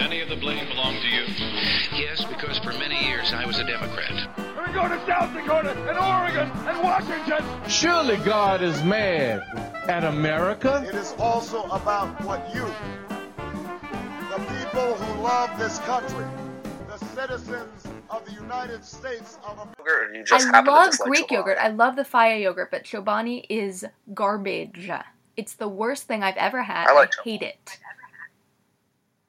Does any of the blame belong to you? Yes, because for many years I was a Democrat. We go to South Dakota and Oregon and Washington. Surely God is mad at America. It is also about what you, the people who love this country, the citizens of the United States of America. Yogurt, or you just I love Greek Chobani? yogurt. I love the Fage yogurt, but Chobani is garbage. It's the worst thing I've ever had. I like I hate it.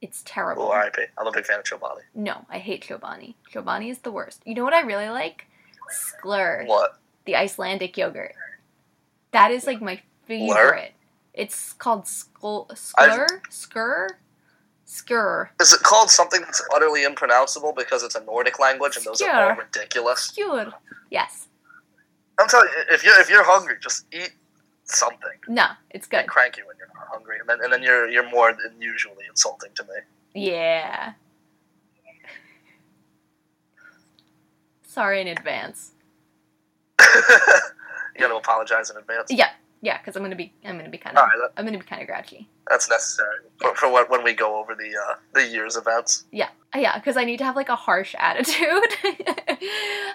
It's terrible. R.I.P. I'm a big fan of Chobani. No, I hate Chobani. Chobani is the worst. You know what I really like? Sklur, What? the Icelandic yogurt. That is like my favorite. It's called skul, Sklur? Skur? Skur. Is it called something that's utterly impronounceable because it's a Nordic language and those are all ridiculous? Skur. Yes. I'm telling you, if you're if you're hungry, just eat something. No, it's good. They crank when hungry, and then and then you're you're more than usually insulting to me. Yeah. Sorry in advance. you got to apologize in advance. Yeah, yeah, because I'm gonna be, I'm gonna be kind of, right, I'm gonna be kind of grouchy. that's necessary for, for what, when we go over the uh, the year's events. Yeah, yeah, because I need to have like a harsh attitude.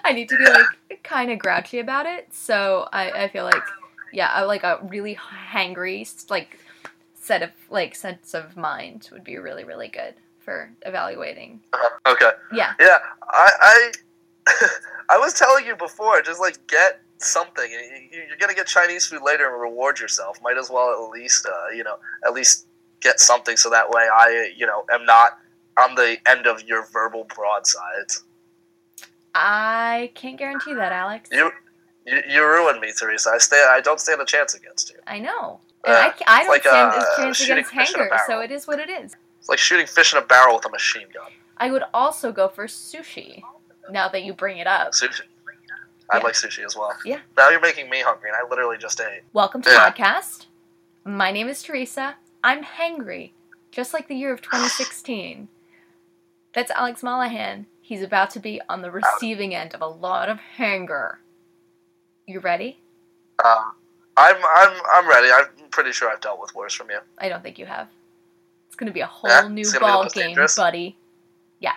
I need to be like kind of grouchy about it. So I, I feel like, yeah, like a really hangry like set of like sense of mind would be really really good for evaluating. Uh-huh. Okay. Yeah, Yeah, I I, I was telling you before, just like get something. You- you- You're gonna get Chinese food later and reward yourself. Might as well at least uh, you know at least get something so that way I you know am not on the end of your verbal broadsides. I can't guarantee that, Alex. You you, you ruined me, Theresa. I stand I don't stand a chance against you. I know. And I, I don't like, stand uh, a chance against hanger, so it is what it is. It's like shooting fish in a barrel with a machine gun. I would also go for sushi. Now that you bring it up. Sushi. I'd Yeah. like sushi as well. Yeah. Now you're making me hungry, and I literally just ate. Welcome to Yeah. podcast. My name is Theresa. I'm hangry, just like the year of 2016. That's Alex Mollahan. He's about to be on the receiving end of a lot of hanger. You ready? Um, I'm I'm I'm ready. I'm pretty sure I've dealt with worse from you. I don't think you have. It's gonna be a whole Yeah? new It's gonna be the ball game, dangerous? buddy. Yeah.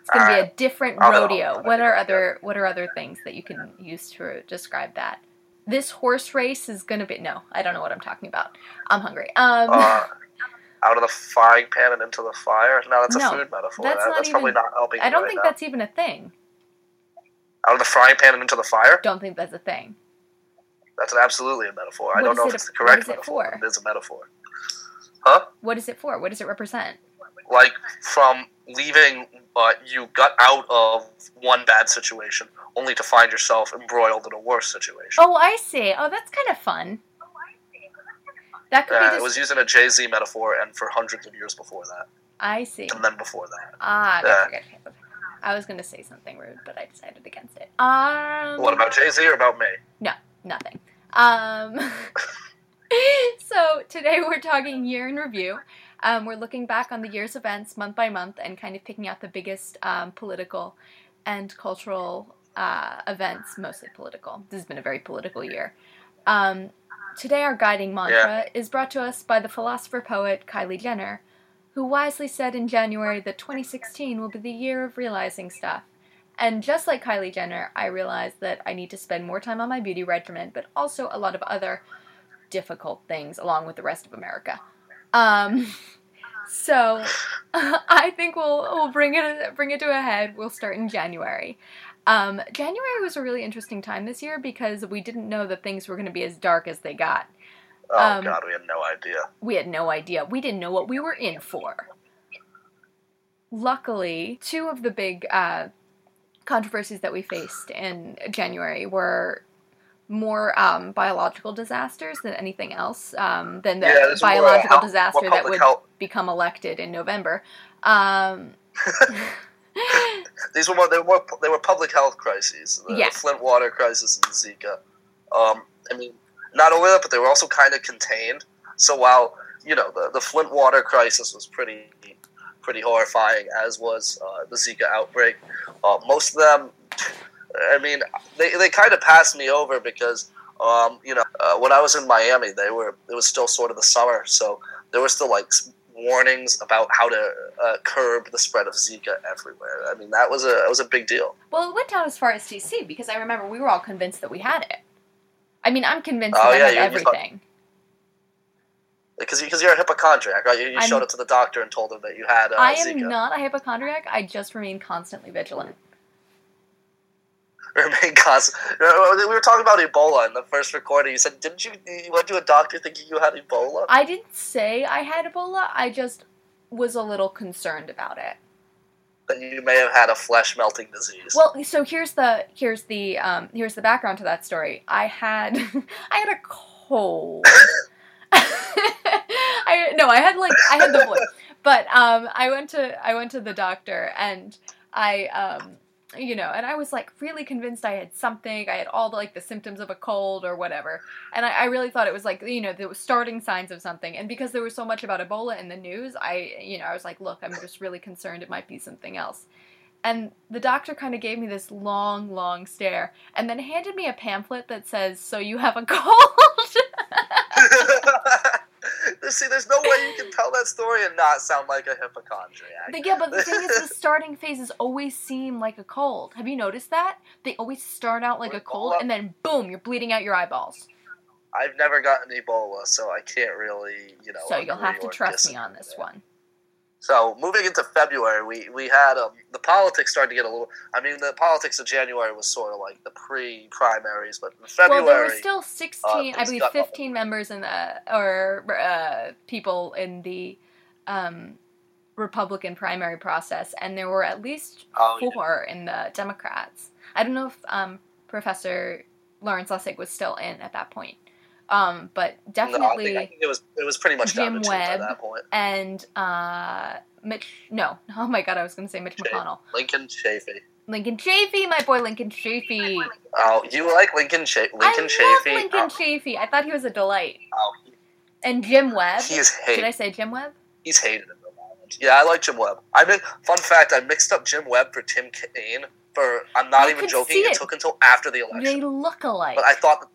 It's gonna be a different I'll rodeo. What are other what are other things that you can use to describe that? This horse race is gonna be no, I don't know what I'm talking about. I'm hungry. Um Uh, out of the frying pan and into the fire. No, that's a No, food metaphor. that's That- not that's probably not helping. I don't right think now. that's even a thing. out of the frying pan and into the fire. Don't think that's a thing. That's an absolutely a metaphor. I don't know it if it's the correct what is it metaphor. for? It is a metaphor. Huh? What is it for? What does it represent? Like from leaving, uh, you got out of one bad situation only to find yourself embroiled in a worse situation. Oh, I see. Oh, that's kind of fun. That could Yeah, be it was using a Jay Z metaphor, and for hundreds of years before that, I see. and then before that. Ah, Yeah. okay. I was going to say something rude, but I decided against it. Um, What about Jay Z or about me? Nothing. Um, so today we're talking year in review. Um, we're looking back on the year's events month by month and kind of picking out the biggest um, political and cultural uh, events, mostly political. This has been a very political year. Um, today, our guiding mantra is brought to us by the philosopher poet Kylie Jenner, who wisely said in January that 2016 will be the year of realizing stuff. And just like Kylie Jenner, I realized that I need to spend more time on my beauty regimen, but also a lot of other difficult things along with the rest of America. Um, so I think we'll we'll bring it bring it to a head. We'll start in January. Um, January was a really interesting time this year because we didn't know that things were going to be as dark as they got. Oh Um, God, we had no idea. We had no idea. We didn't know what we were in for. Luckily, two of the big uh, controversies that we faced in January were more um, biological disasters than anything else, um, than the Yeah, biological health- disaster that would health- become elected in November. Um, These were more, they were more, they were public health crises. The, Yeah. Flint water crisis and Zika. Um, I mean, not only that, but they were also kind of contained. So while you know the the Flint water crisis was pretty pretty horrifying, as was uh, the Zika outbreak, uh, most of them, I mean, they they kind of passed me over because. Um, you know, uh, when I was in Miami, they were it was still sort of the summer, so there were still like warnings about how to uh, curb the spread of Zika everywhere. I mean, that was a that was a big deal. Well, it went down as far as DC because I remember we were all convinced that we had it. I mean, I'm convinced Oh, that yeah, I had thought- everything. Because because you're a hypochondriac, right? You, you showed it to the doctor and told him that you had uh, I am Zika. not a hypochondriac. I just remain constantly vigilant. Remain constant. We were talking about Ebola in the first recording. You said, didn't you? You went to a doctor thinking you had Ebola? I didn't say I had Ebola. I just was a little concerned about it. That you may have had a flesh melting disease. Well, so here's the here's the um, here's the background to that story. I had I had a cold. I no, I had like I had the voice, but um, I went to I went to the doctor and I um, you know, and I was like really convinced I had something. I had all the like the symptoms of a cold or whatever, and I, I really thought it was like you know the starting signs of something. And because there was so much about Ebola in the news, I you know I was like, look, I'm just really concerned it might be something else. And the doctor kind of gave me this long, long stare, and then handed me a pamphlet that says, "So you have a cold." See, there's no way you can tell that story and not sound like a hypochondriac. But yeah, but the thing is, the starting phases always seem like a cold. Have you noticed that? They always start out like a cold, and then boom, you're bleeding out your eyeballs. I've never gotten Ebola, so I can't really, you know. So you'll have to trust me on this there. one. So moving into February, we we had um, the politics started to get a little. I mean, the politics of January was sort of like the pre-primaries, but in February, well, there were still 16, uh, I believe 15 members in the, or uh, people in the um, Republican primary process, and there were at least Oh, yeah. four in the Democrats. I don't know if um, Professor Lawrence Lessig was still in at that point, um, but no, I definitely. think, I think it was it was pretty much Jim Webb. that point. and uh, Mitch, no, oh my god, I was going to say Mitch. McConnell. Lincoln Chafee. Lincoln Chafee, my boy Lincoln Chafee. Oh, you like Lincoln Cha- Lincoln I Chafee? Lincoln oh, Chafee. I thought he was a delight. oh, he- And Jim Webb. he is Did I say Jim Webb? He's hated in Rhode Island. Yeah, I like Jim Webb. I mean, fun fact: I mixed up Jim Webb for Tim Kaine. For I'm not I even joking. It. it. took until after the election. They look alike. but I thought that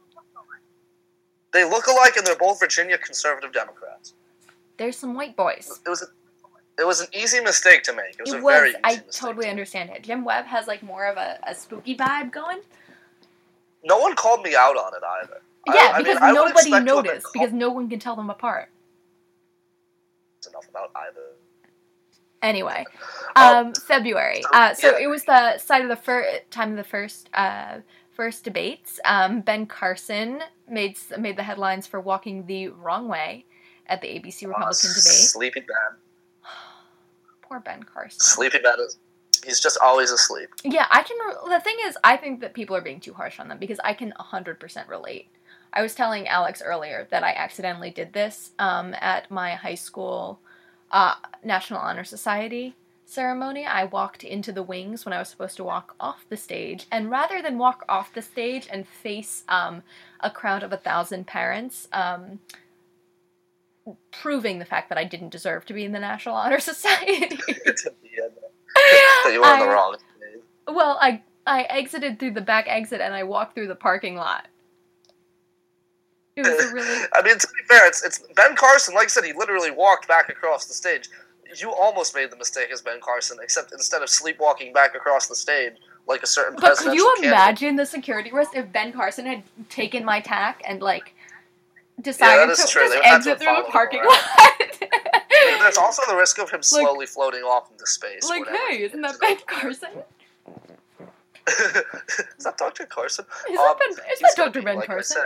they look alike, and they're both Virginia conservative Democrats. There's some white boys. It was a, it was an easy mistake to make. It was It a was. very easy I totally to understand it. Jim Webb has like more of a, a spooky vibe going. No one called me out on it either. Yeah, I because I would nobody expect to have been noticed because no one can tell them apart. It's enough about either. Anyway, Oh. um, February. So, Uh, so yeah. it was the side of the first time of the first uh, first debates. Um, ben Carson made made the headlines for walking the wrong way at the ABC Republican Uh, debate. Sleepy Ben. Poor Ben Carson. Sleepy Ben is. He's just always asleep. Yeah, I can. Re- the thing is, I think that people are being too harsh on them because I can 100% relate. I was telling Alex earlier that I accidentally did this um, at my high school uh, National Honor Society ceremony. I walked into the wings when I was supposed to walk off the stage, and rather than walk off the stage and face um, a crowd of a thousand parents, um, proving the fact that I didn't deserve to be in the National Honor Society. To be in- that you were on the wrong. Well, I I exited through the back exit and I walked through the parking lot. It was a really I mean, to be fair, it's, it's Ben Carson. Like I said, he literally walked back across the stage. You almost made the mistake as Ben Carson, except instead of sleepwalking back across the stage like a certain But could you candidate. imagine the security risk if Ben Carson had taken my tack and like decided is to true. just to exit through the parking lot? There's also the risk of him slowly floating off into space. like, hey, isn't that Ben Carson? is that Dr. Carson? Is Um, that Ben? Is he's that Dr. be, Ben like Carson?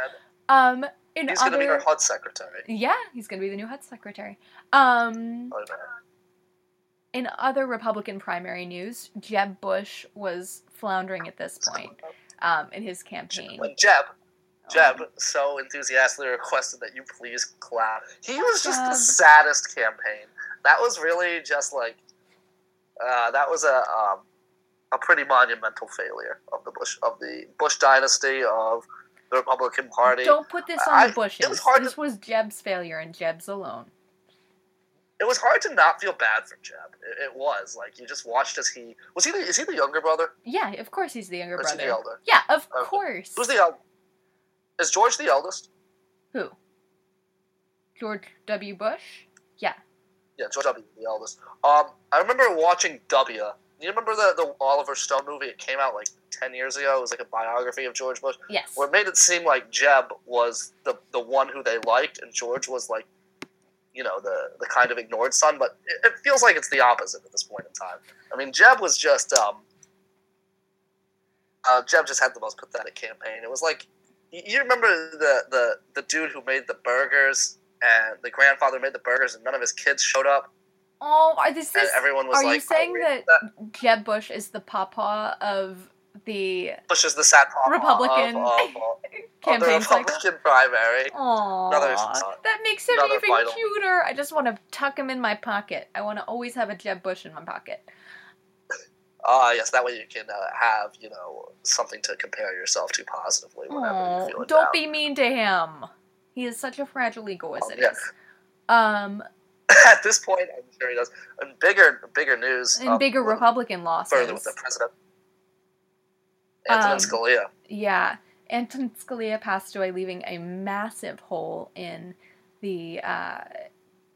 Um, in he's going to be our HUD secretary. yeah, he's gonna be the new HUD secretary. Um, Oh, no. In other Republican primary news, Jeb Bush was floundering at this point um, in his campaign. Jeb, Jeb Um, so enthusiastically requested that you please clap. He was just the saddest campaign. That was really just like, uh, that was a um, a pretty monumental failure of the Bush of the Bush dynasty of the Republican Party. Don't put this on I- bushes. was hard this to- was Jeb's failure and Jeb's alone. It was hard to not feel bad for Jeb. It, it was like you just watched as he was he the, is he the younger brother Yeah, of course he's the younger or is he brother. the elder? Yeah, of Okay. course. Who's the el- Is George the eldest? Who? George W. Bush? Yeah. Yeah, George W. the eldest. Um, I remember watching W. You remember the the Oliver Stone movie? It came out like ten years ago. It was like a biography of George Bush. Yes. Where it made it seem like Jeb was the the one who they liked, and George was like, you know, the the kind of ignored son. But it, it feels like it's the opposite at this point in time. I mean, Jeb was just um, uh, Jeb just had the most pathetic campaign. It was like, you, remember the the the dude who made the burgers, and the grandfather made the burgers, and none of his kids showed up, Oh, are this and is, everyone was are like, you saying "Oh, that, that Jeb Bush is the papa of the Bush is the sad papa Republican of, of, of, the campaign cycle? Republican primary?" Another- Aww, that makes him even vital- cuter. I just want to tuck him in my pocket. I want to always have a Jeb Bush in my pocket. Ah, yes, that way you can uh, have you know something to compare yourself to positively whenever you Aw, feel don't down. be mean to him. He is such a fragile ego as Oh, it yeah. is. Um, At this point, I'm sure he does. And bigger, bigger news. and um, bigger Republican losses. Further with the president, Antonin Um, Scalia. Yeah, Anton Scalia passed away, leaving a massive hole in the uh,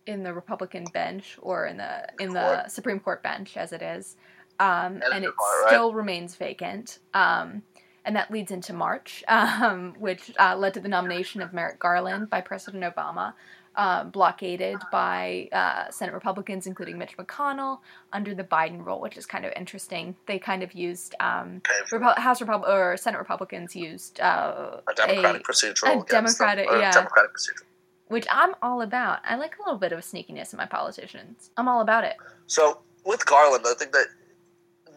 in the Republican bench or in the in the. Supreme Court bench, as it is, um, And it right? still remains vacant. Um, and that leads into March, um, which uh, led to the nomination of Merrick Garland by President Obama. Uh, blockaded by uh, Senate Republicans, including Mitch McConnell, under the Biden rule, which is kind of interesting. They kind of used um, Repu- House Repub- or Senate Republicans used uh, a democratic a- procedural. a against them, yeah. Democratic procedural. which I'm all about. I like a little bit of sneakiness in my politicians. I'm all about it. So with Garland, I think that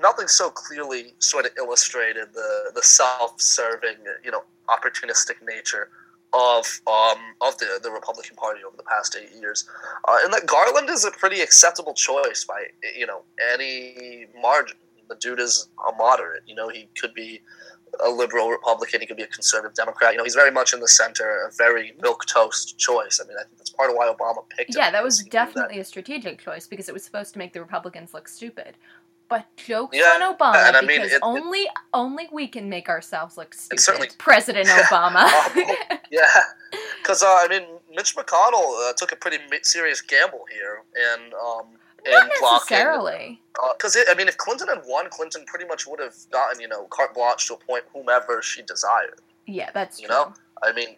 nothing so clearly sort of illustrated the the self-serving, you know, opportunistic nature of um of the the Republican Party over the past eight years, uh, and that Garland is a pretty acceptable choice by you know any margin. The dude is a moderate. You know, he could be a liberal Republican. He could be a conservative Democrat. You know, he's very much in the center. A very milk toast choice. I mean, I think that's part of why Obama picked him. Yeah, that was knew that- definitely a strategic choice because it was supposed to make the Republicans look stupid. But jokes Yeah, on Obama and I mean, because it- it- only only we can make ourselves look stupid. certainly- President Obama. Oh, Yeah, because uh, I mean, Mitch McConnell uh, took a pretty serious gamble here and um, in Not necessarily. Because I mean, if Clinton had won, Clinton pretty much would have gotten you know carte blanche to appoint whomever she desired. Yeah, that's You true. know? I mean,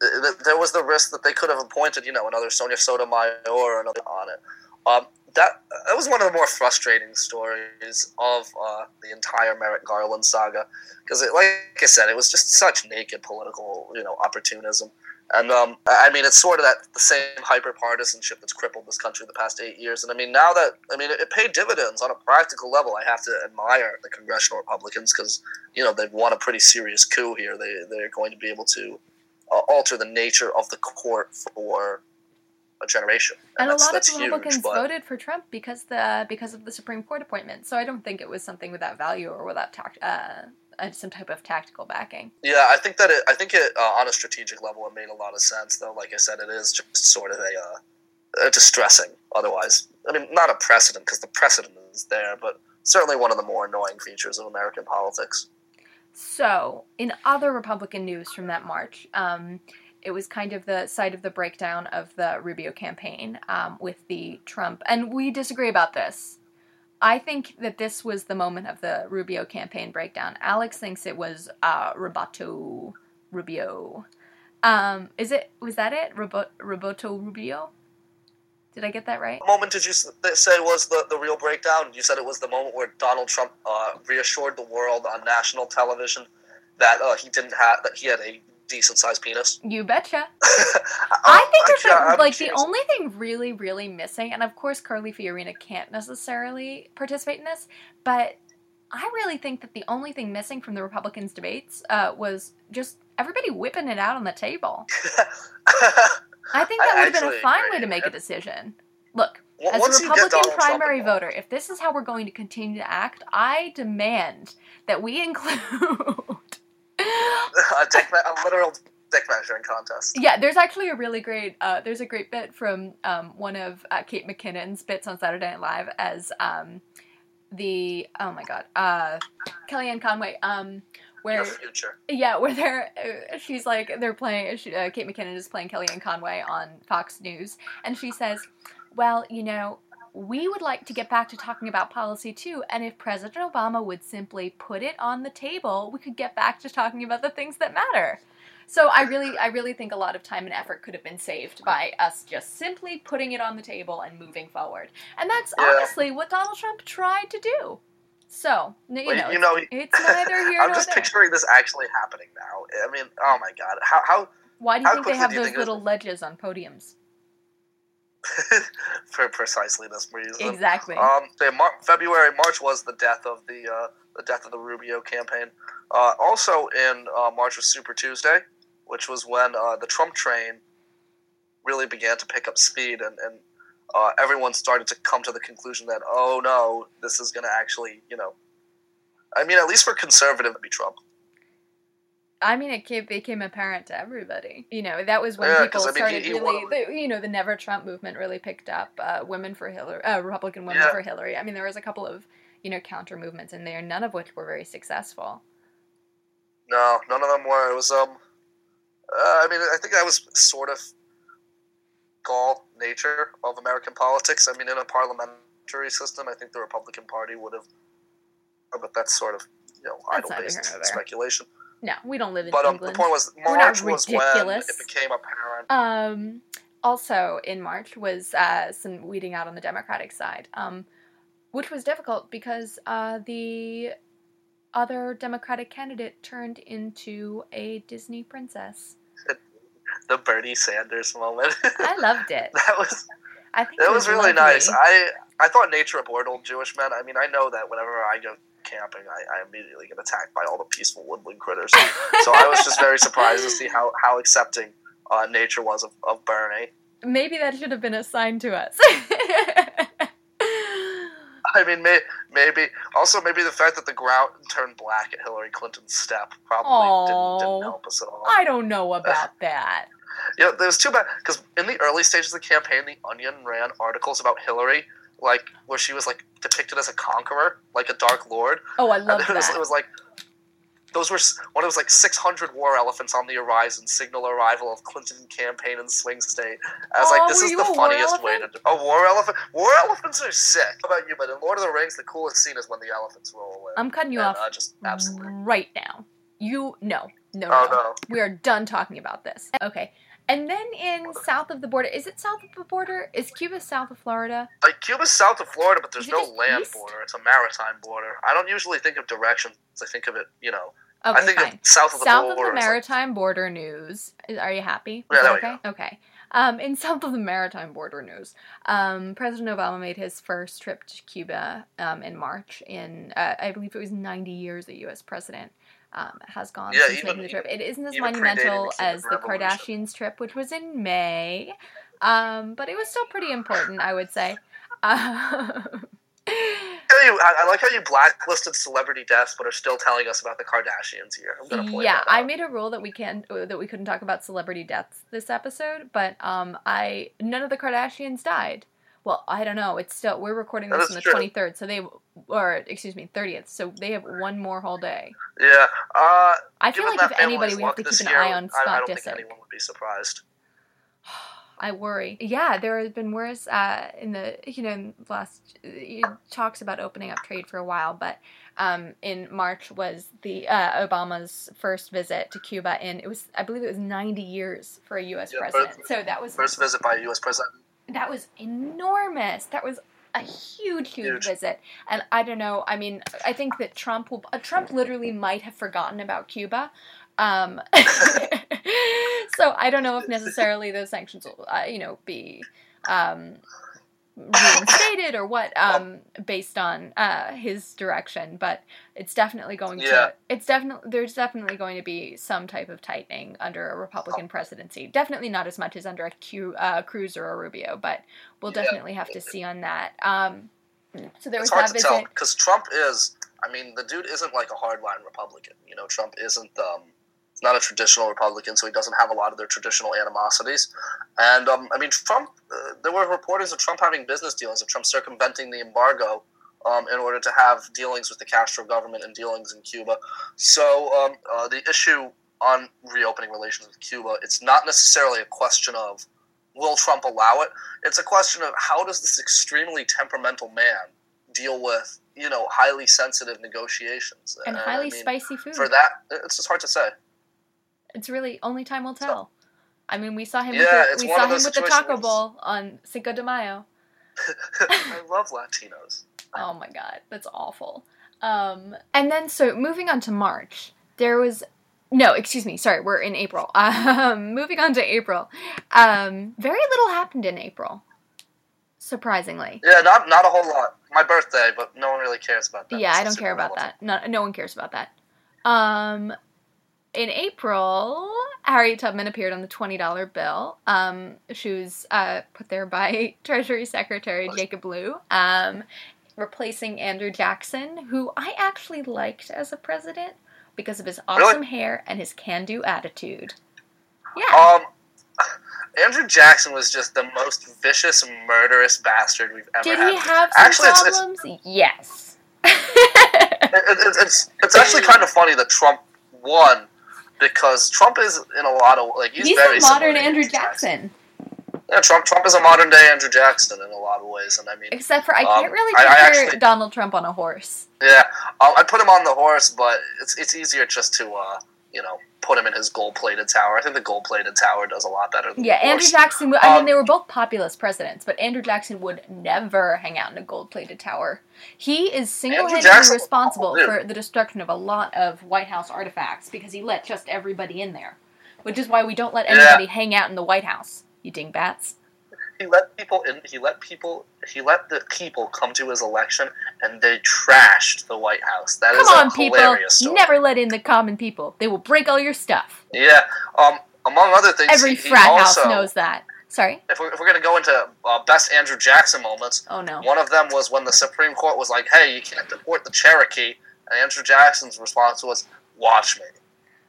th- th- there was the risk that they could have appointed you know another Sonia Sotomayor or another on it. Um, that that was one of the more frustrating stories of uh, the entire Merrick Garland saga because, like I said, it was just such naked political, you know, opportunism. And um, I mean, it's sort of that the same hyper partisanship that's crippled this country the past eight years. And I mean, now that I mean, it, it paid dividends on a practical level. I have to admire the congressional Republicans because you know they've won a pretty serious coup here. They they're going to be able to uh, alter the nature of the court for a generation. And a lot of that's huge, Republicans but- voted for Trump because the because of the Supreme Court appointment. So I don't think it was something without value or without tact, uh, uh, some type of tactical backing. Yeah, I think that it. I think it uh, on a strategic level, it made a lot of sense. Though, like I said, it is just sort of a, uh, a distressing. Otherwise, I mean, not a precedent because the precedent is there, but certainly one of the more annoying features of American politics. So, in other Republican news from that March, um, it was kind of the site of the breakdown of the Rubio campaign um, with the Trump, and we disagree about this. I think that this was the moment of the Rubio campaign breakdown. Alex thinks it was uh, Roboto Rubio. Um, is it? Was that it? Robo- Roboto Rubio? Did I get that right? What moment did you say was the, the real breakdown? You said it was the moment where Donald Trump uh, reassured the world on national television that uh, he didn't have that he had a decent sized penis. You betcha. I think that I'm like the only thing really, really missing, and of course Carly Fiorina can't necessarily participate in this, but I really think that the only thing missing from the Republicans' debates uh, was just everybody whipping it out on the table. I think that would have been a fine agree. way to make a decision. Look, Well, as a Republican primary voter, if this is how we're going to continue to act, I demand that we include. a, me- a literal dick measuring contest. Yeah, there's actually a really great uh, there's a great bit from um, one of uh, Kate McKinnon's bits on Saturday Night Live as um, the oh my god uh, Kellyanne Conway um, where yeah where they're uh, she's like they're playing she, uh, Kate McKinnon is playing Kellyanne Conway on Fox News and she says well, you know, we would like to get back to talking about policy too, and if President Obama would simply put it on the table, we could get back to talking about the things that matter. So I really, I really think a lot of time and effort could have been saved by us just simply putting it on the table and moving forward. And that's Yeah. honestly what Donald Trump tried to do. So you Well, know, you it's, know, he- it's neither here I'm nor just there. picturing this actually happening now. I mean, oh my god, how how Why do you think they have those little ledges on podiums? for precisely this reason. Exactly. Um, Mar- February, March was the death of the uh, the death of the Rubio campaign. Uh, also in uh, March was Super Tuesday, which was when uh, the Trump train really began to pick up speed, and, and uh, everyone started to come to the conclusion that oh no, this is going to actually, you know, I mean, at least for conservative, be Trump. I mean, it came, became apparent to everybody. You know, that was when Yeah, people I mean, started he- he really, the, you know, the Never Trump movement really picked up. Uh, women for Hillary, uh, Republican women Yeah. for Hillary. I mean, there was a couple of, you know, counter movements in there, none of which were very successful. No, none of them were. It was um, uh, I mean, I think that was sort of gall nature of American politics. I mean, in a parliamentary system, I think the Republican Party would have, but that's sort of you know That's idle based speculation. No, we don't live in But um, the England. point was We're not March was when it became apparent. Um, also in March was uh, some weeding out on the Democratic side, um, which was difficult because uh, the other Democratic candidate turned into a Disney princess. The Bernie Sanders moment. I loved it. that was I think that was really lovely. nice. I I thought nature abhorred old Jewish men. I mean, I know that whenever I go camping, I, I immediately get attacked by all the peaceful woodland critters. so I was just very surprised to see how, how accepting uh, nature was of, of Bernie. Maybe that should have been assigned to us. I mean, may, maybe also maybe the fact that the ground turned black at Hillary Clinton's step probably didn't, didn't help us at all. I don't know about that. Yeah, there was too bad because in the early stages of the campaign, the Onion ran articles about Hillary, like where she was like depicted as a conqueror, like a dark lord. Oh, I And love it was, that. it was like those were when it was like 600 war elephants on the horizon, signal arrival of Clinton campaign in swing state. I was Oh, like, this is the funniest way to do a war elephant. War elephants are sick. How about you? But in Lord of the Rings, the coolest scene is when the elephants roll away. I'm cutting you and, off Uh, just absolutely. right now. You no, no, Oh no. no. We are done talking about this. Okay. And then in south of the border, is it south of the border? Is Cuba south of Florida? Like Cuba's south of Florida, but there's no land east? border. It's a maritime border. I don't usually think of directions. I think of it, you know. Okay, I think fine. of south of the border. south of the as, like, maritime border news. Are you happy? Is Yeah, there okay? Okay. Um, in south of the maritime border news, um, President Obama made his first trip to Cuba um, in March. In uh, I believe it was 90 years a U.S. president um, has gone Yeah, since even- making the trip. It isn't as monumental as the Kardashians' trip, which was in May, um, but it was still pretty important, I would say. Um, you- I, I like how you blacklisted celebrity deaths, but are still telling us about the Kardashians here. I'm gonna point yeah, I made a rule that we can't uh, that we couldn't talk about celebrity deaths this episode, but um, I none of the Kardashians died. Well, I don't know. It's still we're recording this is on the twenty third, so they or excuse me thirtieth, so they have one more whole day. Yeah. Uh, I feel like if anybody, we have to keep an year, eye on Scott I, I don't think anyone would be surprised. I worry. Yeah, there has been worse uh, in the you know in last uh, talks about opening up trade for a while, but um, in March was the uh, Obama's first visit to Cuba, and it was I believe it was ninety years for a U.S. Yeah, president. first- so that was First visit by a U.S. president. That was enormous. That was a huge, huge, Huge. visit. And I don't know. I mean, I think that Trump will. Uh, Trump literally might have forgotten about Cuba. Um, so I don't know if necessarily those sanctions will, uh, you know, be um, reinstated or what, um, based on uh, his direction. But it's definitely going Yeah. to. It's definitely there's definitely going to be some type of tightening under a Republican presidency. Definitely not as much as under a Q, uh, Cruz or a Rubio, but we'll Yeah. definitely have to see on that. Um, so there It's was hard that to visit. tell because Trump is. I mean, the dude isn't like a hardline Republican. You know, Trump isn't. Um, he's not a traditional Republican, so he doesn't have a lot of their traditional animosities. And um, I mean, Trump. Uh, there were reporters of Trump having business dealings, of Trump circumventing the embargo. Um, in order to have dealings with the Castro government and dealings in Cuba. So um, uh, the issue on reopening relations with Cuba, it's not necessarily a question of will Trump allow it? It's a question of how does this extremely temperamental man deal with you know highly sensitive negotiations and I highly mean, spicy food. For that, it's just hard to say. It's really only time will tell. I mean, we saw him. Yeah, with the, we saw him with the Taco Bowl on Cinco de Mayo. I love Latinos. Oh my god, that's awful. Um, and then so moving on to March, there was no, excuse me, sorry, we're in April. Um, moving on to April, um, very little happened in April. Surprisingly, Yeah, not not a whole lot. My birthday, but no one really cares about that. yeah, I don't care about that. No, no one cares about that. Um, in April, Harriet Tubman appeared on the twenty dollar bill. Um, she was uh, put there by Treasury Secretary Jacob Lew, um, replacing Andrew Jackson, who I actually liked as a president because of his awesome hair and his can-do attitude. Yeah, Um, Andrew Jackson was just the most vicious, murderous bastard we've ever had. did had. he have some Actually, it's- it's- problems? Yes. It, it, it's it's actually kind of funny that Trump won because Trump is in a lot of like he's, He's very a modern Andrew Jackson. Yeah, Trump Trump is a modern day Andrew Jackson in a lot of ways, and I mean, Except for I Um, can't really I- I actually- Donald Trump on a horse. yeah, um, I put him on the horse, but it's it's easier just to uh, you know put him in his gold plated tower. I think the gold plated tower does a lot better. than Yeah, Andrew. Jackson. would- I mean, Um, they were both populist presidents, but Andrew Jackson would never hang out in a gold-plated tower. He is single-handedly responsible for the destruction of a lot of White House artifacts because he let just everybody in there, which is why we don't let Yeah. anybody hang out in the White House. You dingbats. He let people in. He let people. He let the people come to his election, and they trashed the White House. That is Come on, a people! hilarious story. Never let in the common people. They will break all your stuff. Yeah. Um. Among other things, Every he, he frat also, house knows that. Sorry. If we're, if we're going to go into uh, best Andrew Jackson moments, Oh no. one of them was when the Supreme Court was like, "Hey, you can't deport the Cherokee," and Andrew Jackson's response was, "Watch me,"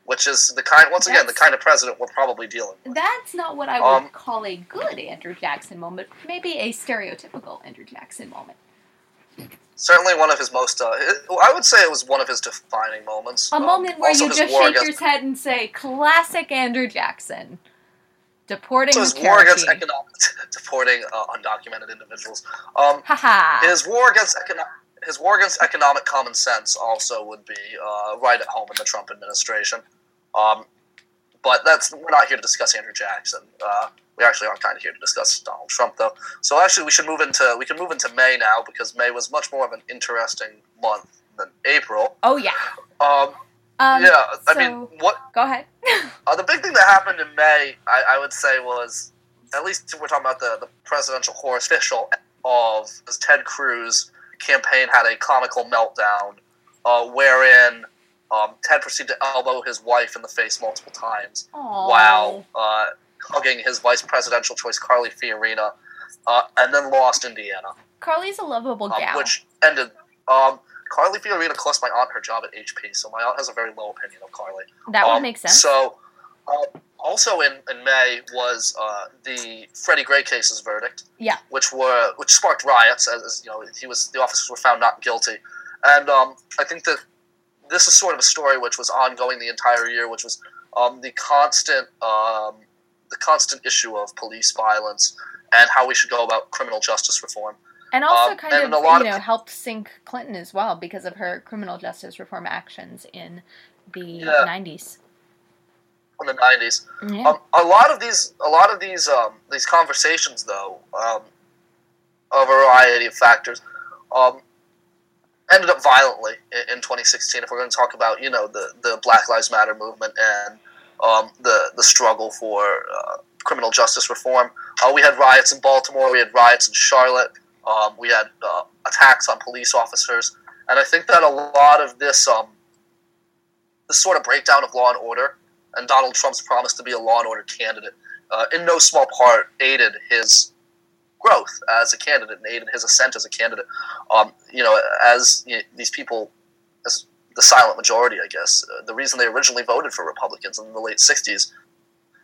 which is the kind. Once again, the kind of president we're probably dealing with. That's not what I would Um, call a good Andrew Jackson moment. Maybe a stereotypical Andrew Jackson moment. Certainly one of his most. Uh, I would say it was one of his defining moments. A Um, moment where you just shake against- your head and say, "Classic Andrew Jackson." Deporting So his war against economic deporting uh, undocumented individuals. Um, his war against economic his war against economic common sense also would be uh, right at home in the Trump administration. Um, but that's we're not here to discuss Andrew Jackson. Uh, we actually are kind of here to discuss Donald Trump, though. So actually, we should move into we can move into May now because May was much more of an interesting month than April. Oh yeah. Um, Um, yeah, I so- mean, what Go ahead. uh, the big thing that happened in May, I, I would say, was at least we're talking about the, the presidential horse official of Ted Cruz campaign had a comical meltdown, uh, wherein um, Ted proceeded to elbow his wife in the face multiple times Aww. while uh, hugging his vice presidential choice Carly Fiorina, uh, and then lost Indiana, Carly's a lovable um, gal. which ended. Um, Carly Fiorina cost my aunt her job at HP, so my aunt has a very low opinion of Carly. that would Um, make sense. So, uh, also in, in May was uh, the Freddie Gray case's verdict. Yeah. Which were which sparked riots as, as you know he was the officers were found not guilty, and um, I think that this is sort of a story which was ongoing the entire year, which was um, the constant um, the constant issue of police violence and how we should go about criminal justice reform. and also um, kind and of you know peop- helped sink Clinton as well because of her criminal justice reform actions in the Yeah. 90s. in the nineties. Yeah. Um, a lot of these, a lot of these, um, these conversations, though, um, a variety of factors, um, ended up violently in, in 2016. If we're going to talk about, you know, the the Black Lives Matter movement and um, the the struggle for uh, criminal justice reform, uh, we had riots in Baltimore, we had riots in Charlotte, um, we had uh, attacks on police officers, and I think that a lot of this, um, this sort of breakdown of law and order and Donald Trump's promise to be a law and order candidate, uh, in no small part, aided his growth as a candidate and aided his ascent as a candidate. Um, you know, as you know, these people, as the silent majority, I guess, uh, the reason they originally voted for Republicans in the late '60s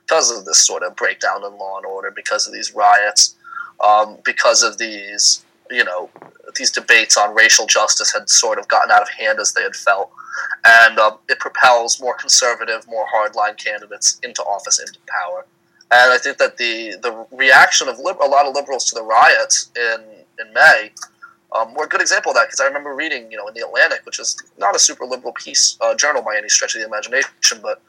because of this sort of breakdown in law and order, because of these riots, um, because of these, you know, these debates on racial justice had sort of gotten out of hand as they had felt and um, it propels more conservative, more hardline candidates into office, into power. And I think that the the reaction of lib- a lot of liberals to the riots in in May um, were a good example of that because I remember reading, you know, in the Atlantic, which is not a super liberal piece uh, journal by any stretch of the imagination, but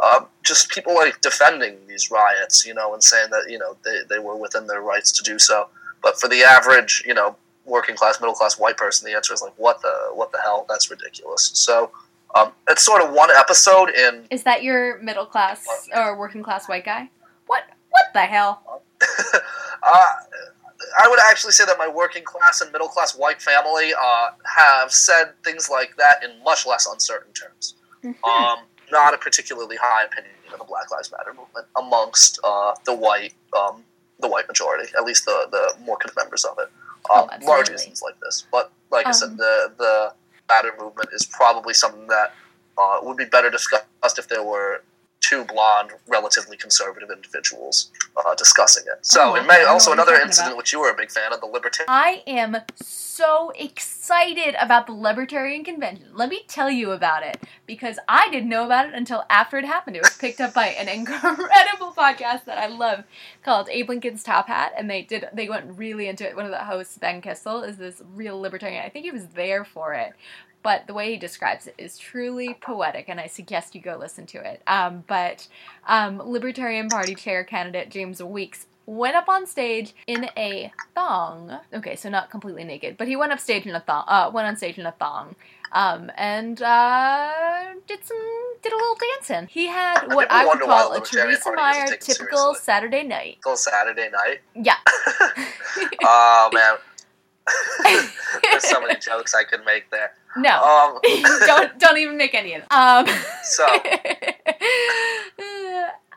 uh, just people like defending these riots, you know, and saying that you know they, they were within their rights to do so. But for the average, you know, working class, middle class white person, the answer is like, what the what the hell? That's ridiculous. So um, it's sort of one episode in. Is that your middle class or working class white guy? What what the hell? uh, I would actually say that my working class and middle class white family uh, have said things like that in much less uncertain terms. Mm-hmm. Um, not a particularly high opinion of the Black Lives Matter movement amongst uh, the white um, the white majority, at least the the more members of it. Oh, Um, large reasons like this, but like I Um, said, the the matter movement is probably something that uh, would be better discussed if there were two blonde, relatively conservative individuals uh, discussing it. So Oh, in May, also another incident about. which you were a big fan of, the libertarian. I am so excited about the Libertarian Convention. Let me tell you about it because I didn't know about it until after it happened. It was picked up by an incredible podcast that I love called Abe Lincoln's Top Hat, and they did they went really into it. One of the hosts, Ben Kissel, is this real libertarian. I think he was there for it. But the way he describes it is truly poetic, and I suggest you go listen to it. Um, but um, Libertarian Party chair candidate James Weeks went up on stage in a thong. Okay, so not completely naked, but he went up stage in a thong. Uh, went on stage in a thong, um, and uh, did some did a little dancing. He had what I would call a Theresa Meyer typical. Saturday night. Typical Saturday night. Yeah. Oh man, there's so many jokes I could make there. No. Um, don't don't even make any of them. Um, so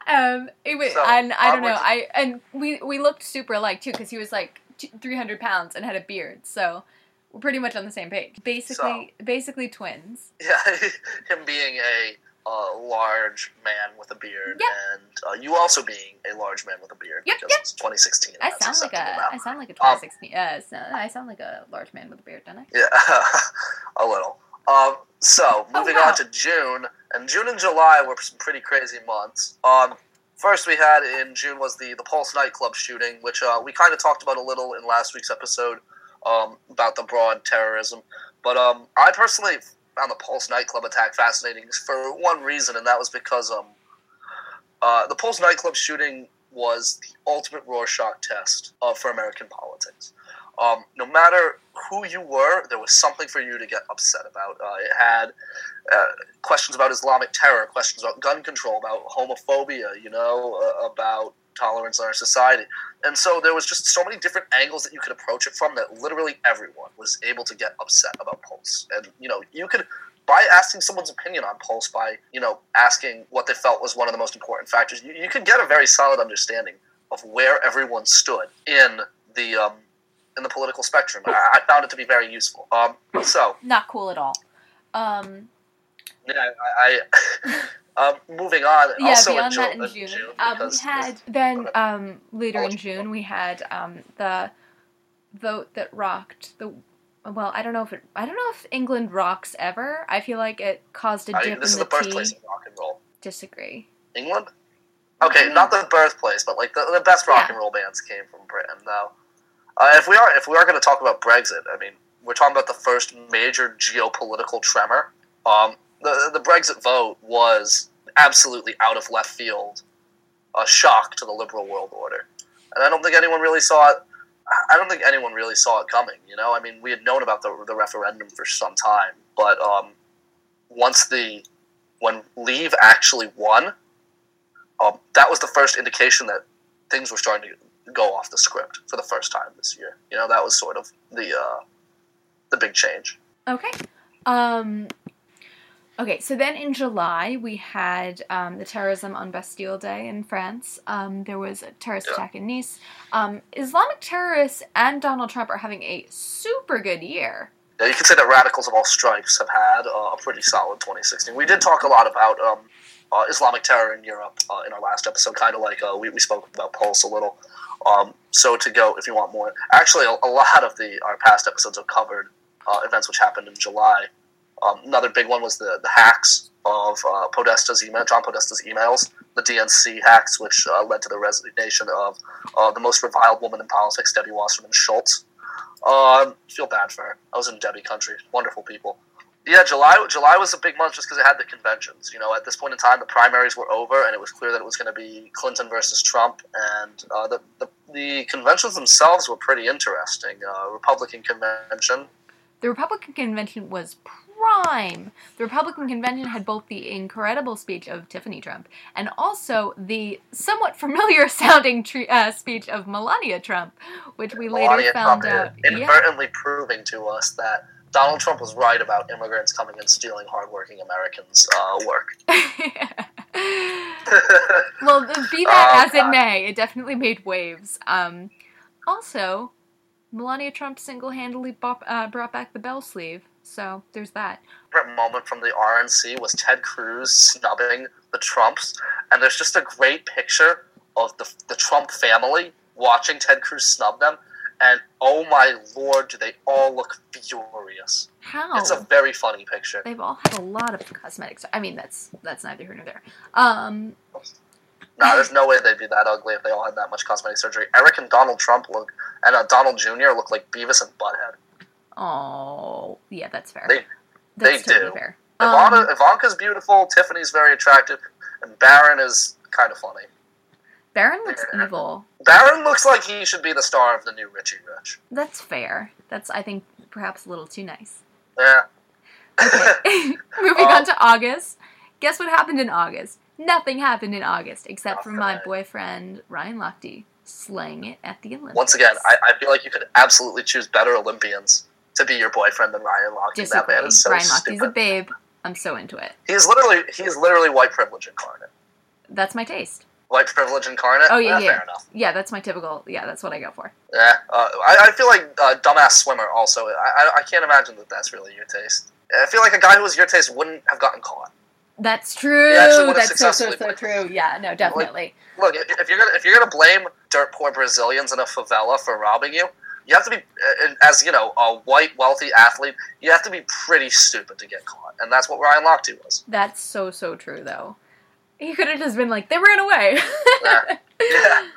um, it was, So, and I don't know. I and we we looked super alike too because he was like three hundred pounds and had a beard, so we're pretty much on the same page. Basically, basically twins. yeah, him being a uh, large man with a beard, Yep. and uh, you also being a large man with a beard. Yep, yep. it's 2016. I sound like a now. I sound like a Um, 2016. uh, I sound like a large man with a beard, don't I? Yeah, a little. Um, so Oh, moving wow. on to June, and June and July were some pretty crazy months. Um, first we had in June was the the Pulse nightclub shooting, which uh, we kind of talked about a little in last week's episode um, about the broad terrorism. But um, I personally found the Pulse nightclub attack fascinating for one reason, and that was because um, uh, the Pulse nightclub shooting was the ultimate Rorschach test uh, for American politics. Um, no matter who you were, there was something for you to get upset about. Uh, it had uh, questions about Islamic terror, questions about gun control, about homophobia, you know, uh, about tolerance in our society. And so there was just so many different angles that you could approach it from that literally everyone was able to get upset about Pulse. And, you know, you could, by asking someone's opinion on Pulse, by, you know, asking what they felt was one of the most important factors, you, you could get a very solid understanding of where everyone stood in the, um, in the political spectrum. I, I found it to be very useful. Um, so, Not cool at all. Um, yeah, I, I um, moving on. yeah, also beyond in that in June, June um, we had then um, later in June we had um, the vote that rocked the. Well, I don't know if it. I don't know if England rocks ever. I feel like it caused a dip this is in the the, birthplace tea. of rock and roll. Disagree. England? Okay, not the birthplace, but like the, the best rock Yeah. and roll bands came from Britain. Though, uh, if we are if we are going to talk about Brexit, I mean, we're talking about the first major geopolitical tremor. Um, the the Brexit vote was absolutely out of left field, a shock to the liberal world order, and I don't think anyone really saw it. I don't think anyone really saw it coming. You know, I mean, we had known about the the referendum for some time, but um, once the when Leave actually won, um, that was the first indication that things were starting to go off the script for the first time this year. You know, that was sort of the uh, the big change. Okay. Um, okay, so then in July, we had um, the terrorism on Bastille Day in France. Um, there was a terrorist Yeah. attack in Nice. Um, Islamic terrorists and Donald Trump are having a super good year. Yeah, you can say that radicals of all stripes have had uh, a pretty solid 2016. We did talk a lot about um, uh, Islamic terror in Europe uh, in our last episode, kind of like uh, we, we spoke about Pulse a little. Um, so to go, if you want more, actually, a, a lot of the our past episodes have covered uh, events which happened in July. Um, another big one was the, the hacks of uh, Podesta's email, John Podesta's emails, the DNC hacks, which uh, led to the resignation of uh, the most reviled woman in politics, Debbie Wasserman Schultz. Um, feel bad for her. I was in Debbie country. Wonderful people. Yeah, July July was a big month just because it had the conventions. You know, at this point in time, the primaries were over, and it was clear that it was going to be Clinton versus Trump. And uh, the, the the conventions themselves were pretty interesting. Uh, Republican convention. The Republican convention was prime. The Republican convention had both the incredible speech of Tiffany Trump and also the somewhat familiar sounding tre- uh, speech of Melania Trump, which we later Melania found Trump out. Yeah. inadvertently proving to us that Donald Trump was right about immigrants coming and stealing hardworking Americans' uh, work. well, be that Oh, as it may, it definitely made waves. Um, also, Melania Trump single-handedly bop, uh, brought back the bell sleeve, so there's that. favorite moment from the RNC was Ted Cruz snubbing the Trumps, and there's just a great picture of the, the Trump family watching Ted Cruz snub them, and oh my lord, do they all look furious! How? It's a very funny picture. They've all had a lot of cosmetics. I mean, that's that's neither here nor there. Um, Nah, there's no way they'd be that ugly if they all had that much cosmetic surgery. Eric and Donald Trump look, and uh, Donald Jr. look like Beavis and Butthead. Oh, yeah, that's fair. They- that's they totally do. fair. Ivana, Um, Ivanka's beautiful. Tiffany's very attractive, and Barron is kind of funny. Barron looks evil. Barron looks like he should be the star of the new Richie Rich. That's fair. That's I think perhaps a little too nice. Yeah. Okay. Moving Um, on to August. Guess what happened in August? Nothing happened in August except for my boyfriend Ryan Lochte slaying it at the Olympics. Once again, I, I feel like you could absolutely choose better Olympians to be your boyfriend than Ryan Lochte. That disagree. man is so Ryan Lochte's a babe. I'm so into it. He's literally he's literally white privilege incarnate. That's my taste. White privilege incarnate. Oh yeah, Eh, yeah, Fair enough. yeah. That's my typical. Yeah, that's what I go for. Yeah. Uh, I, I feel like uh, dumbass swimmer. Also, I, I I can't imagine that that's really your taste. I feel like a guy who was your taste wouldn't have gotten caught. That's true. He actually would've That's so so so true. Yeah, no, definitely. Look, if if you're gonna if you're gonna blame dirt poor Brazilians in a favela for robbing you, you have to be uh, as you know a white wealthy athlete. You have to be pretty stupid to get caught, and that's what Ryan Lochte was. That's so so true though. He could have just been like, they ran away. Yeah. yeah.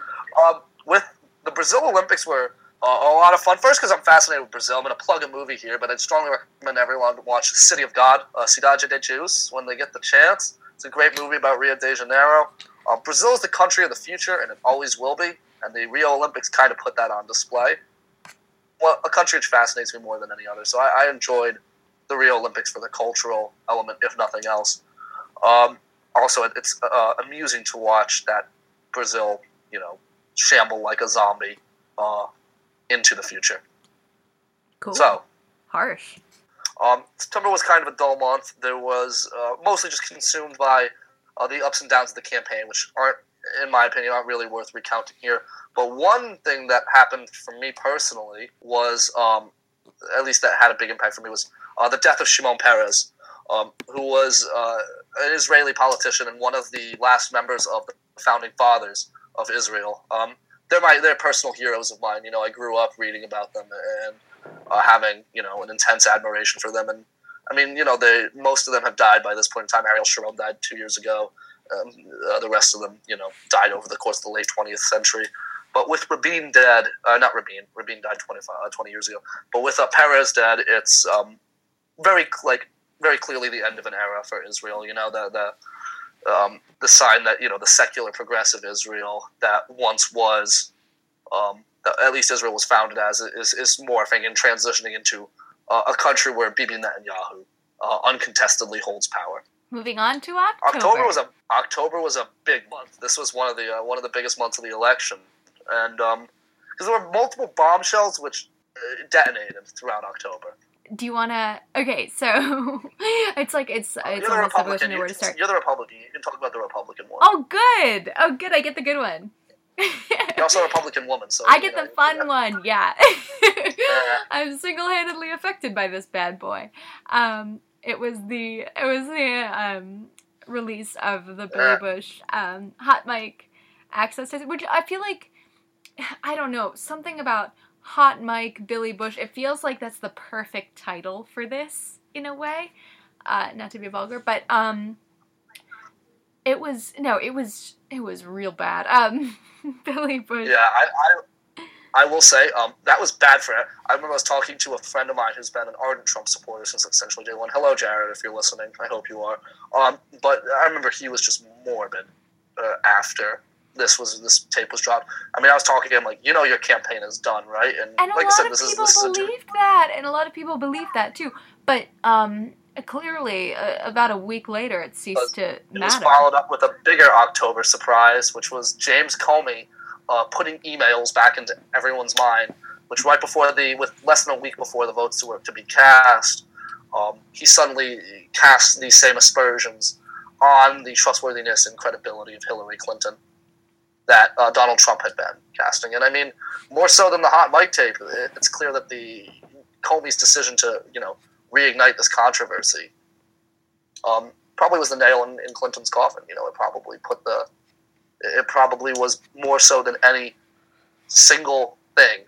Um, with the Brazil Olympics were uh, a lot of fun. First, because I'm fascinated with Brazil. I'm going to plug a movie here, but I'd strongly recommend everyone to watch City of God, uh, Cidade de Deus, when they get the chance. It's a great movie about Rio de Janeiro. Uh, Brazil is the country of the future, and it always will be. And the Rio Olympics kind of put that on display. Well, a country which fascinates me more than any other. So I, I enjoyed the Rio Olympics for the cultural element, if nothing else. Um, also, it, it's uh, amusing to watch that Brazil, you know, shamble like a zombie uh, into the future. cool. So, harsh. um, September was kind of a dull month. There was uh, mostly just consumed by uh, the ups and downs of the campaign, which aren't, in my opinion, aren't really worth recounting here. But one thing that happened for me personally was, um, at least that had a big impact for me, was uh, the death of Shimon Peres, um, who was uh, an Israeli politician and one of the last members of the founding fathers of Israel. Um, they're my they're personal heroes of mine. You know, I grew up reading about them and uh, having you know an intense admiration for them. And I mean, you know, they most of them have died by this point in time. Ariel Sharon died two years ago. Um, uh, the rest of them, you know, died over the course of the late 20th century. But with Rabin dead, uh, not Rabin, Rabin died 25, uh, 20 years ago. But with uh, Peres dead, it's um, very like very clearly the end of an era for Israel. You know, the the um, the sign that you know the secular progressive Israel that once was, um, that at least Israel was founded as, is, is morphing and transitioning into uh, a country where Bibi Netanyahu uh, uncontestedly holds power. Moving on to October. October was a October was a big month. This was one of the uh, one of the biggest months of the election, and because there were multiple bombshells which uh, detonated throughout October. Do you want to? Okay, so it's like it's it's You're the Republican. you, to start. You're the Republican. You can talk about the Republican one. Oh, good. Oh, good. I get the good one. You're also a Republican woman, so I get know, the fun yeah. one. Yeah. I'm single-handedly affected by this bad boy. Um, it was the it was the um release of the Billy Yeah. Bush um hot mic access which I feel like I don't know something about hot Mike, Billy Bush. It feels like that's the perfect title for this. in a way. Uh, not to be vulgar, but um, it was no, it was it was real bad. Um, Billy Bush. Yeah, I, I, I will say um, that was bad for him. I remember I was talking to a friend of mine who's been an ardent Trump supporter since essentially day one. Hello, Jared, if you're listening. I hope you are. Um, but I remember he was just morbid uh, after this was this tape was dropped. I mean, I was talking to him like, you know, your campaign is done, right? And like a I lot said, of this is people this is a believed that, and a lot of people believed that too. But um, clearly, uh, about a week later, it ceased to It was matter. followed up with a bigger October surprise, which was James Comey uh, putting emails back into everyone's mind. Which right before the, with less than a week before the votes were to be cast, um, he suddenly cast these same aspersions on the trustworthiness and credibility of Hillary Clinton that uh, Donald Trump had been casting. And I mean, more so than the hot mic tape, it's clear that the Comey's decision to you know reignite this controversy um, probably was the nail in, in Clinton's coffin. You know, it probably put the it probably was more so than any single thing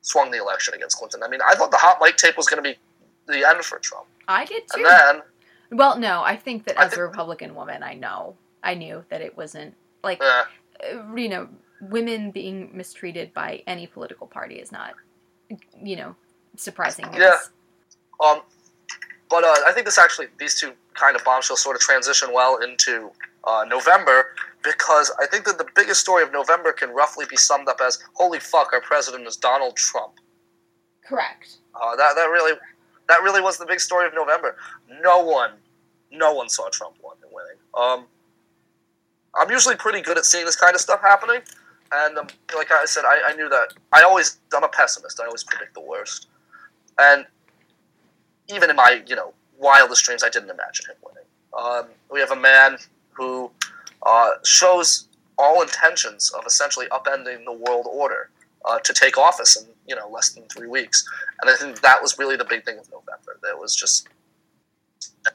swung the election against Clinton. I mean, I thought the hot mic tape was going to be the end for Trump, I did too. and then well, no, I think that I as a Republican woman, I know, I knew that it wasn't like uh, you know, women being mistreated by any political party is not, you know, surprising. Yeah. Um, but uh, I think this actually, these two kind of bombshells sort of transition well into uh, November because I think that the biggest story of November can roughly be summed up as "Holy fuck, our president is Donald Trump." Correct. Uh, that that really, that really was the big story of November. No one, no one saw Trump win- winning. Um, I'm usually pretty good at seeing this kind of stuff happening, and um, like I said, I, I knew that. I always, I'm a pessimist. I always predict the worst, and even in my, you know, wildest dreams, I didn't imagine him winning. Um, we have a man who uh, shows all intentions of essentially upending the world order uh, to take office in you know less than three weeks, and I think that was really the big thing of November. There was just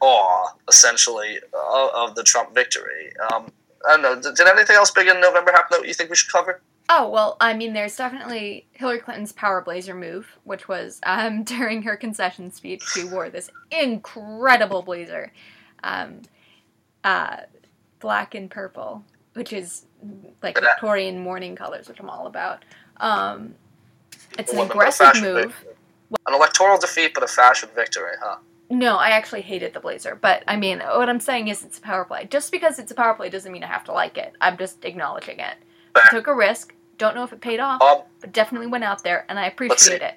awe, essentially, uh, of the Trump victory. Um, I don't know. Did, did anything else big in November happen that you think we should cover? Oh well, I mean, there's definitely Hillary Clinton's power blazer move, which was um, during her concession speech. She wore this incredible blazer, um, uh, black and purple, which is like Look at that. Victorian mourning colors, which I'm all about. Um, it's an aggressive move. victory. An electoral defeat, but a fashion victory, huh? No, I actually hated the blazer, but I mean, what I'm saying is it's a power play. Just because it's a power play doesn't mean I have to like it. I'm just acknowledging it. Fair. Took a risk. Don't know if it paid off, Um, but definitely went out there, and I appreciate it.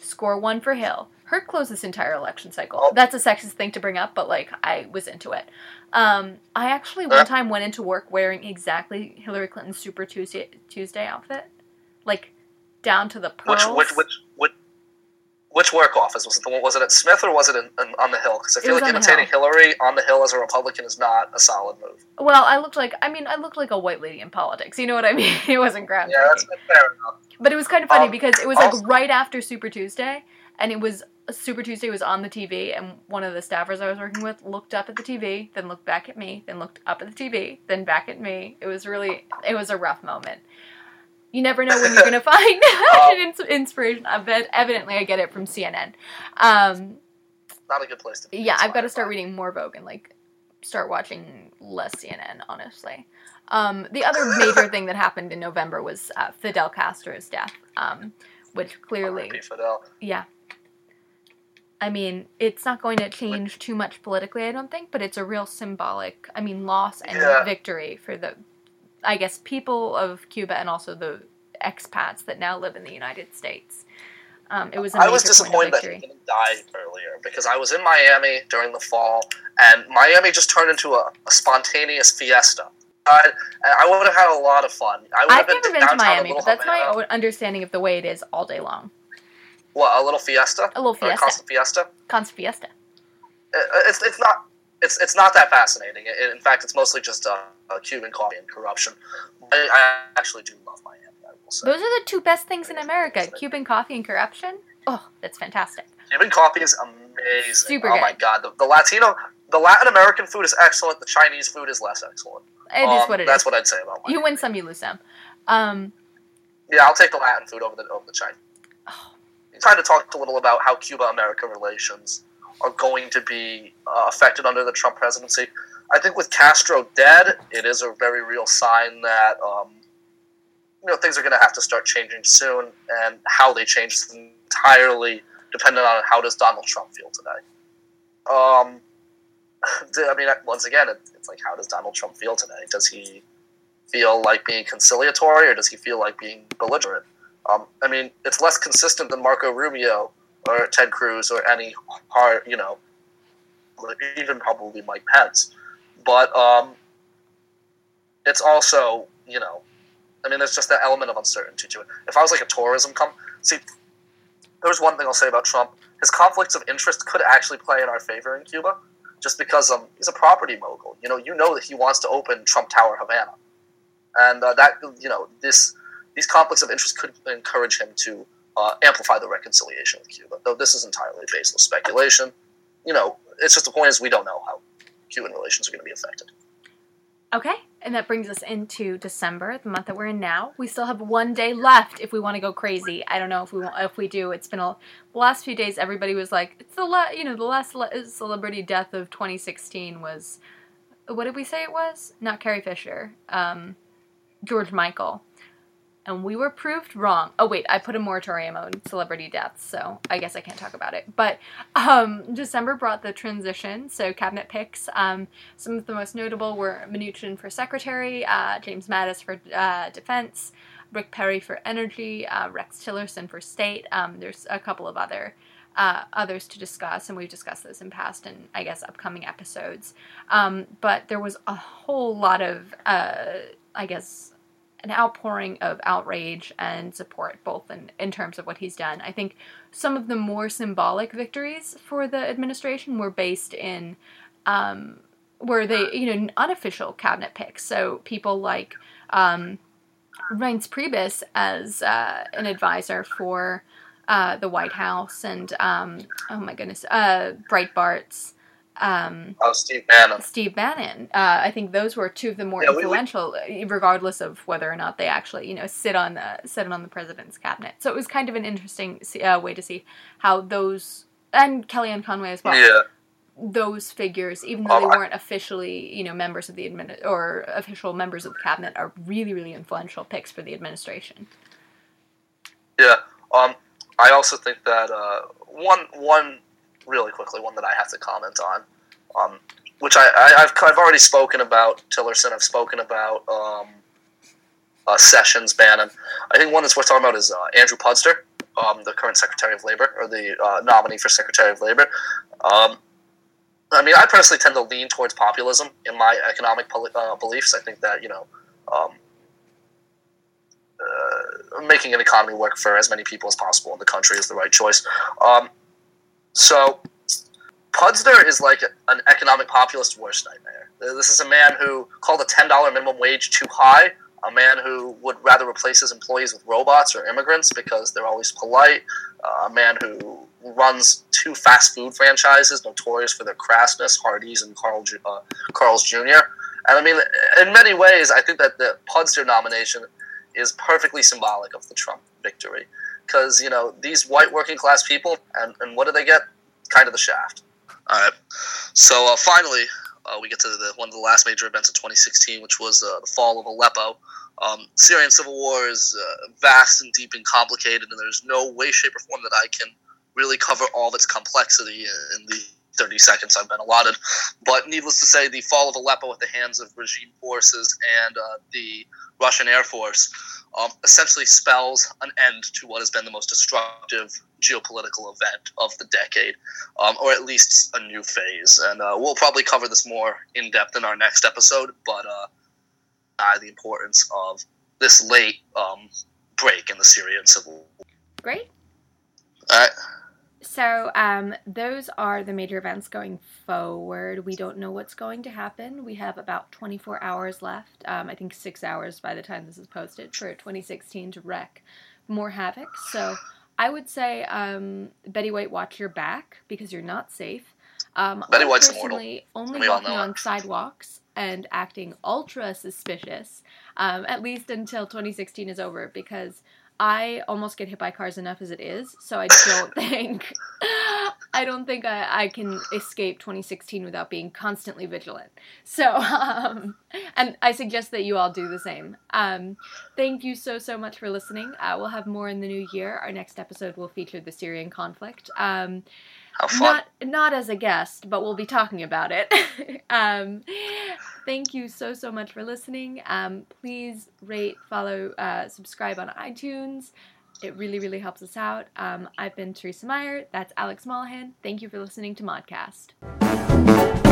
Score one for Hill. Her closed this entire election cycle. Oh. That's a sexist thing to bring up, but like I was into it. Um, I actually one Uh. time went into work wearing exactly Hillary Clinton's Super Tuesday Tuesday outfit, like down to the pearls. which, which, which, which work office was it? The was it at Smith or was it in, in, on the Hill? Because I feel like imitating Hill. Hillary on the Hill as a Republican is not a solid move. Well, I looked like I mean I looked like a white lady in politics. You know what I mean? It wasn't groundbreaking. Yeah, that's fair enough. But it was kind of funny Um, because it was like also- right after Super Tuesday, and it was Super Tuesday was on the TV, and one of the staffers I was working with looked up at the TV, then looked back at me, then looked up at the TV, then back at me. It was really, it was a rough moment. You never know when you're gonna find fashion ins- inspiration. I bet, evidently, I get it from CNN. Um, Not a good place to be. yeah, I've got to start by. reading more Vogue and like start watching less CNN. Honestly, um, the other major thing that happened in November was uh, Fidel Castro's death, um, which clearly, yeah. I mean, it's not going to change too much politically, I don't think, but it's a real symbolic, I mean, loss and Yeah. victory for the, I guess, people of Cuba and also the expats that now live in the United States. Um, it was I was major point of disappointed that he didn't die earlier because I was in Miami during the fall, and Miami just turned into a, a spontaneous fiesta. I, I would have had a lot of fun. I have never been to Miami, but that's my Havana. own understanding of the way it is all day long. What a little fiesta, A little fiesta. constant fiesta. Cons fiesta. Uh, It's it's not it's it's not that fascinating. It- in fact, it's mostly just uh, uh, Cuban coffee and corruption. I, I actually do love Miami. I will say. Those are the two best things in America Cuban coffee and corruption. Oh, that's fantastic. Cuban coffee is amazing. Super oh my god, the, the Latino, the Latin American food is excellent. The Chinese food is less excellent. It is Um, what it is. that's what I'd say about Miami. you win some, you lose some. Um, Yeah, I'll take the Latin food over the over the Chinese. Oh. Trying to talk a little about how Cuba-America relations are going to be uh, affected under the Trump presidency. I think with Castro dead, it is a very real sign that um, you know things are going to have to start changing soon, and how they change is entirely dependent on how does Donald Trump feel today. Um, I mean, once again, it's like how does Donald Trump feel today? Does he feel like being conciliatory, or does he feel like being belligerent? Um, I mean, it's less consistent than Marco Rubio or Ted Cruz or any hard, you know, even probably Mike Pence. But um, it's also, you know, I mean, there's just that element of uncertainty to it. If I was like a tourism company, see, there's one thing I'll say about Trump: his conflicts of interest could actually play in our favor in Cuba, just because um, he's a property mogul. You know, you know that he wants to open Trump Tower Havana, and uh, that you know this these conflicts of interest could encourage him to uh, amplify the reconciliation with Cuba. Though this is entirely baseless speculation. You know, it's just the point is we don't know how Cuban relations are going to be affected. Okay, and that brings us into December, the month that we're in now. We still have one day left if we want to go crazy. I don't know if we want, if we do. It's been a the last few days. Everybody was like, it's the la- you know the last celebrity death of 2016 was what did we say it was? Not Carrie Fisher, um, George Michael and we were proved wrong. Oh wait, I put a moratorium on celebrity deaths, so I guess I can't talk about it. But um, December brought the transition, so cabinet picks. Um, some of the most notable were Mnuchin for secretary, uh, James Mattis for uh, defense, Rick Perry for energy, uh, Rex Tillerson for state. Um, there's a couple of other. Uh, others to discuss, and we've discussed those in past and I guess upcoming episodes. Um, but there was a whole lot of, uh, I guess, an outpouring of outrage and support, both in, in terms of what he's done. I think some of the more symbolic victories for the administration were based in, um, were they, you know, unofficial cabinet picks. So people like um, Reince Priebus as uh, an advisor for uh, the White House and, um, oh my goodness, uh, Breitbart's um, oh, Steve Bannon. Steve Bannon. Uh, I think those were two of the more yeah, influential, we, we, regardless of whether or not they actually, you know, sit on the sit on the president's cabinet. So it was kind of an interesting uh, way to see how those and Kellyanne Conway as well. Yeah. Those figures, even though they weren't officially, you know, members of the admin or official members of the cabinet, are really, really influential picks for the administration. Yeah. Um. I also think that uh, one one really quickly, one that I have to comment on, um, which I, have I've already spoken about Tillerson. I've spoken about um, uh, Sessions, Bannon. I think one that's worth talking about is uh, Andrew Puzder, um, the current Secretary of Labor or the uh, nominee for Secretary of Labor. Um, I mean, I personally tend to lean towards populism in my economic uh, beliefs. I think that you know. Um, uh, making an economy work for as many people as possible in the country is the right choice. Um, so Puzder is like an economic populist worst nightmare. This is a man who called a ten dollar minimum wage too high. A man who would rather replace his employees with robots or immigrants because they're always polite. Uh, a man who runs two fast food franchises notorious for their crassness, Hardee's and Carl, uh, Carl's Jr. And I mean, in many ways, I think that the Puzder nomination is perfectly symbolic of the Trump victory because you know these white working class people, and, and what do they get? Kind of the shaft. All right. So uh, finally, uh, we get to the, one of the last major events of 2016, which was uh, the fall of Aleppo. Um, Syrian civil war is uh, vast and deep and complicated, and there's no way, shape, or form that I can really cover all of its complexity in the 30 seconds I've been allotted. But needless to say, the fall of Aleppo at the hands of regime forces and uh, the Russian Air Force um, essentially spells an end to what has been the most destructive geopolitical event of the decade, um, or at least a new phase. And uh, we'll probably cover this more in depth in our next episode, but uh, the importance of this late um, break in the Syrian civil war. Great. All right. So, um, those are the major events going forward. We don't know what's going to happen. We have about 24 hours left. Um, I think six hours by the time this is posted for 2016 to wreck more havoc. So, I would say, um, Betty White, watch your back because you're not safe. Um, Betty White's personally only walking on sidewalks and acting ultra suspicious, um, at least until 2016 is over, because I almost get hit by cars enough as it is, so I don't think I don't think I, I can escape 2016 without being constantly vigilant. So, um, and I suggest that you all do the same. Um, thank you so so much for listening. Uh, we'll have more in the new year. Our next episode will feature the Syrian conflict. Um, How fun. not not as a guest, but we'll be talking about it. um, thank you so so much for listening. Um, please rate, follow, uh, subscribe on iTunes. It really really helps us out. Um, I've been Theresa Meyer. That's Alex Mollahan. Thank you for listening to Modcast.